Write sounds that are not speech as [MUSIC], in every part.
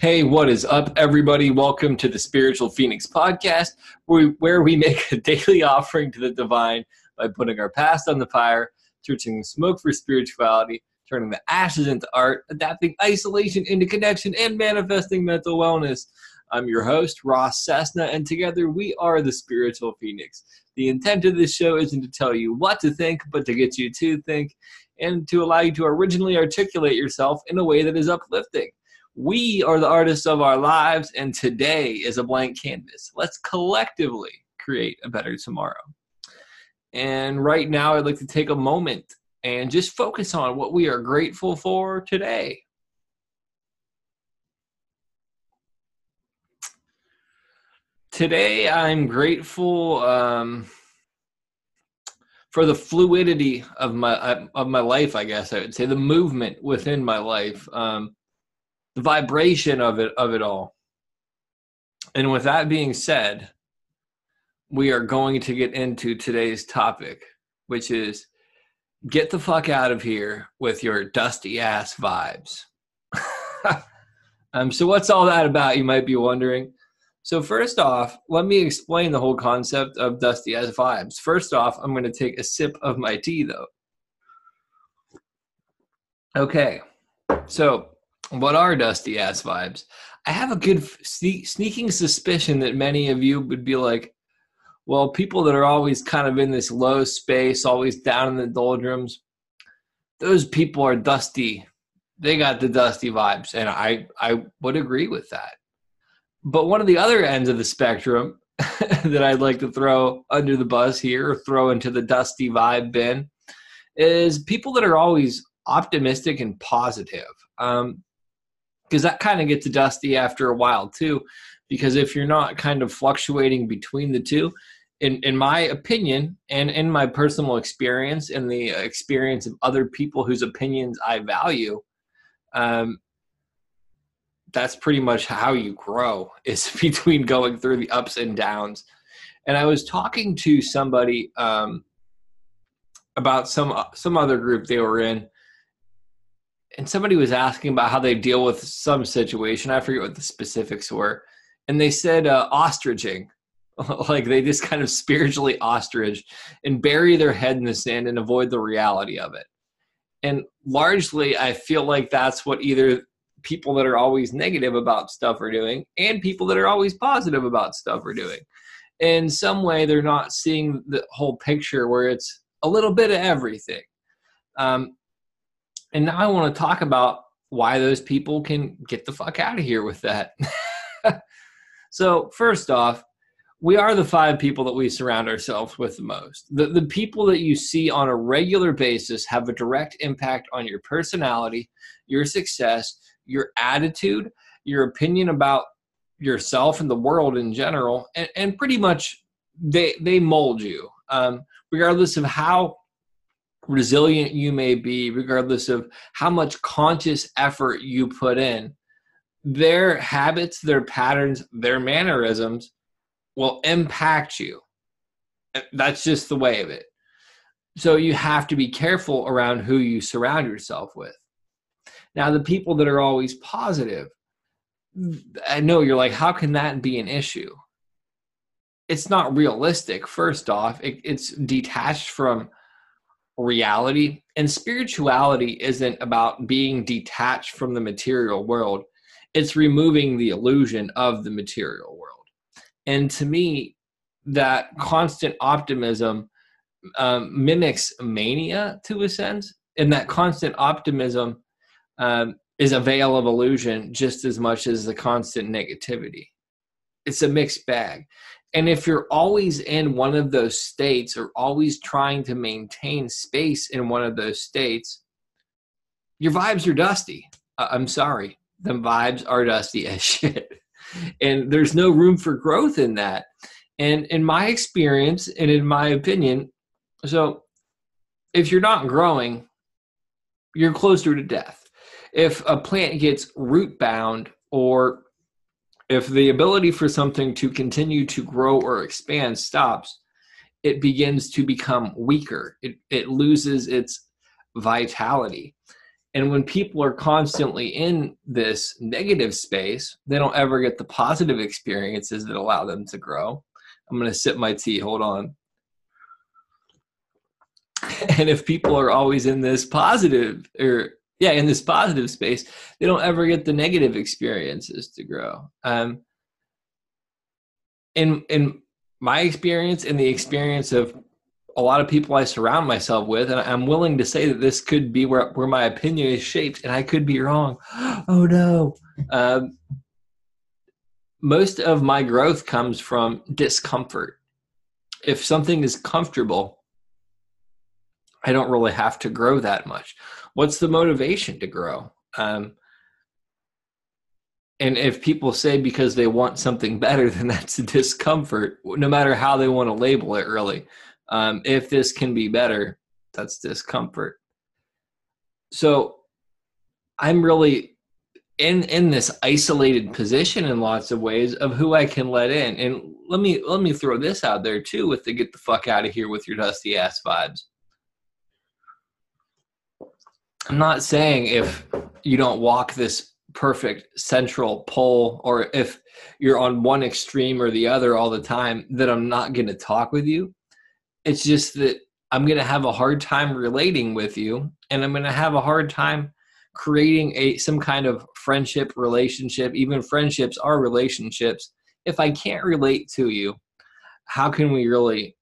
Hey, what is up, everybody? Welcome to the Spiritual Phoenix podcast, where we, make a daily [LAUGHS] offering to the divine by putting our past on the fire, searching the smoke for spirituality, turning the ashes into art, adapting isolation into connection, and manifesting mental wellness. I'm your host, Ross Cessna, and together we are the Spiritual Phoenix. The intent of this show isn't to tell you what to think, but to get you to think and to allow you to originally articulate yourself in a way that is uplifting. We are the artists of our lives, and today is a blank canvas. Let's collectively create a better tomorrow. And right now, I'd like to take a moment and just focus on what we are grateful for today. Today, I'm grateful um, for the fluidity of my of my life. I guess I would say the movement within my life. Um, the vibration of it of it all. And with that being said, we are going to get into today's topic, which is get the fuck out of here with your dusty ass vibes. [LAUGHS] um, so what's all that about? You might be wondering. So first off, let me explain the whole concept of dusty ass vibes. First off, I'm going to take a sip of my tea though. Okay, so what are dusty ass vibes? I have a good sne- sneaking suspicion that many of you would be like, well, people that are always kind of in this low space, always down in the doldrums, those people are dusty. They got the dusty vibes, and I I would agree with that. But one of the other ends of the spectrum [LAUGHS] that I'd like to throw under the bus here, or throw into the dusty vibe bin, is people that are always optimistic and positive. Um, because that kind of gets dusty after a while too because if you're not kind of fluctuating between the two in in my opinion and in my personal experience and the experience of other people whose opinions I value um that's pretty much how you grow is [LAUGHS] between going through the ups and downs. And I was talking to somebody um about some some other group they were in and somebody was asking about how they deal with some situation. I forget what the specifics were, and they said uh, ostriching, [LAUGHS] like they just kind of spiritually ostrich and bury their head in the sand and avoid the reality of it. And largely, I feel like that's what either people that are always negative about stuff are doing, and people that are always positive about stuff are doing. In some way, they're not seeing the whole picture where it's a little bit of everything. Um, and now I want to talk about why those people can get the fuck out of here with that. [LAUGHS] so, first off, we are the five people that we surround ourselves with the most. The, the people that you see on a regular basis have a direct impact on your personality, your success, your attitude, your opinion about yourself and the world in general, and, and pretty much they, they mold you. Um, regardless of how resilient you may be, regardless of how much conscious effort you put in, their habits, their patterns, their mannerisms will impact you. That's just the way of it. So you have to be careful around who you surround yourself with. Now, the people that are always positive, I know you're like, how can that be an issue? It's not realistic, first off. It, it's detached from reality. And spirituality isn't about being detached from the material world, it's removing the illusion of the material world. And to me, that constant optimism um, mimics mania to a sense, and that constant optimism um, is a veil of illusion just as much as the constant negativity. It's a mixed bag. And if you're always in one of those states or always trying to maintain space in one of those states, your vibes are dusty. Uh, I'm sorry. The vibes are dusty as [LAUGHS] shit. And there's no room for growth in that. And in my experience and in my opinion, so if you're not growing, you're closer to death. If a plant gets root bound or if the ability for something to continue to grow or expand stops, it begins to become weaker. It, it loses its vitality. And when people are constantly in this negative space, they don't ever get the positive experiences that allow them to grow. I'm going to sip my tea. Hold on. [LAUGHS] And if people are always in this positive or yeah, in this positive space, they don't ever get the negative experiences to grow. Um, in in my experience, in the experience of a lot of people I surround myself with, and I'm willing to say that this could be where where my opinion is shaped, and I could be wrong. [GASPS] oh no. Um, most of my growth comes from discomfort. If something is comfortable, I don't really have to grow that much. What's the motivation to grow? Um, and if people say because they want something [LAUGHS] better, then that's discomfort, no matter how they want to label it, really. Um, if this can be better, that's discomfort. So I'm really in in this isolated position in lots of ways of who I can let in. And let me let me throw this out there too with the get the fuck out of here with your dusty ass vibes. I'm not saying if you don't walk this perfect central pole or if you're on one extreme or the other all the time that I'm not going to talk with you. It's just that I'm going to have a hard time relating with you and I'm going to have a hard time creating a some kind of friendship relationship. Even friendships are relationships. If i can't relate to you how can we really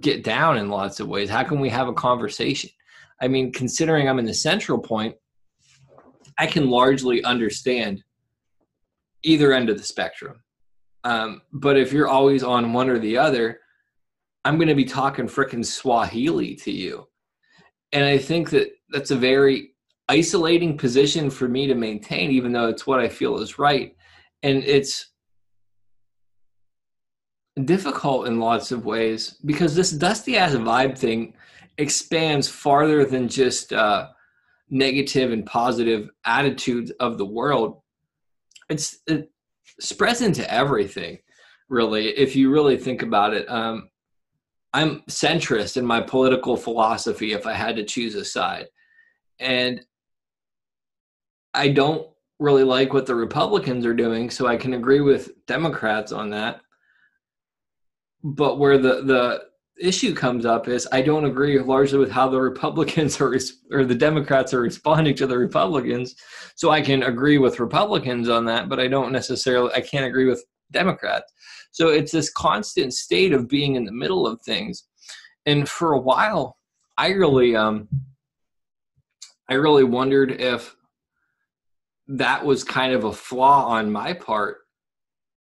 get down in lots of ways? How can we have a conversation i mean considering i'm in the central point i can largely understand either end of the spectrum um, but if you're always on one or the other i'm going to be talking frickin' swahili to you and i think that that's a very isolating position for me to maintain, even though it's what I feel is right. And it's difficult in lots of ways because this dusty ass vibe thing expands farther than just uh, negative and positive attitudes of the world. It's it spreads into everything, really. If you really think about it, um, I'm centrist in my political philosophy. If I had to choose a side, and I don't really like what the Republicans are doing, so I can agree with Democrats on that. But where the the issue comes up is I don't agree largely with how the Republicans are or the Democrats are responding to the Republicans. So I can agree with Republicans on that, but I don't necessarily I can't agree with Democrats. So it's this constant state of being in the middle of things. And for a while, I really um I really wondered if that was kind of a flaw on my part.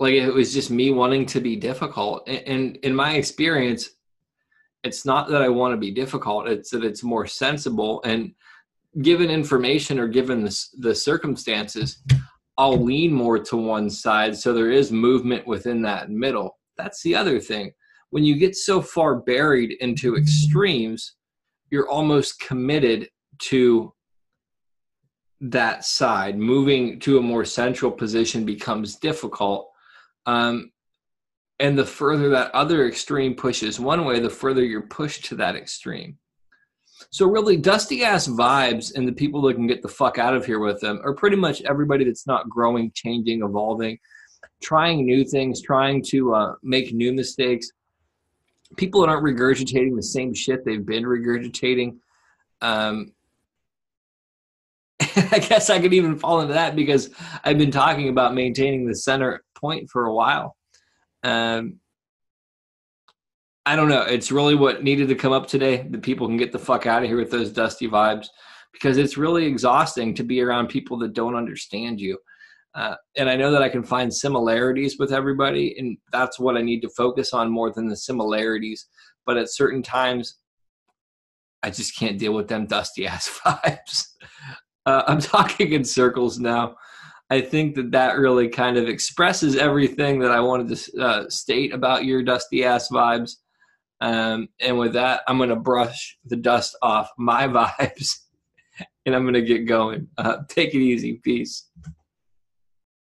Like it was just me wanting to be difficult. And in my experience, it's not that I want to be difficult, it's that it's more sensible. And given information or given the, the circumstances, I'll lean more to one side. So there is movement within that middle. That's the other thing. When you get so far buried into extremes, you're almost committed to that side. Moving to a more central position becomes difficult. Um, and the further that other extreme pushes one way, the further you're pushed to that extreme. So, really, dusty ass vibes and the people that can get the fuck out of here with them are pretty much everybody that's not growing, changing, evolving, trying new things, trying to uh, make new mistakes. People that aren't regurgitating the same shit they've been regurgitating. Um, [LAUGHS] I guess I could even fall into that because I've been talking about maintaining the center point for a while. Um, I don't know. It's really what needed to come up today that people can get the fuck out of here with those dusty vibes because it's really exhausting to be around people that don't understand you. Uh, and I know that I can find similarities with everybody, and that's what I need to focus on more than the similarities. But at certain times, I just can't deal with them dusty ass [LAUGHS] vibes. Uh, I'm [LAUGHS] talking in circles now. I think that that really kind of expresses everything that I wanted to uh, state about your dusty ass vibes. Um, and with that, I'm going to brush the dust off my [LAUGHS] vibes and I'm going to get going. Uh, take it easy. Peace.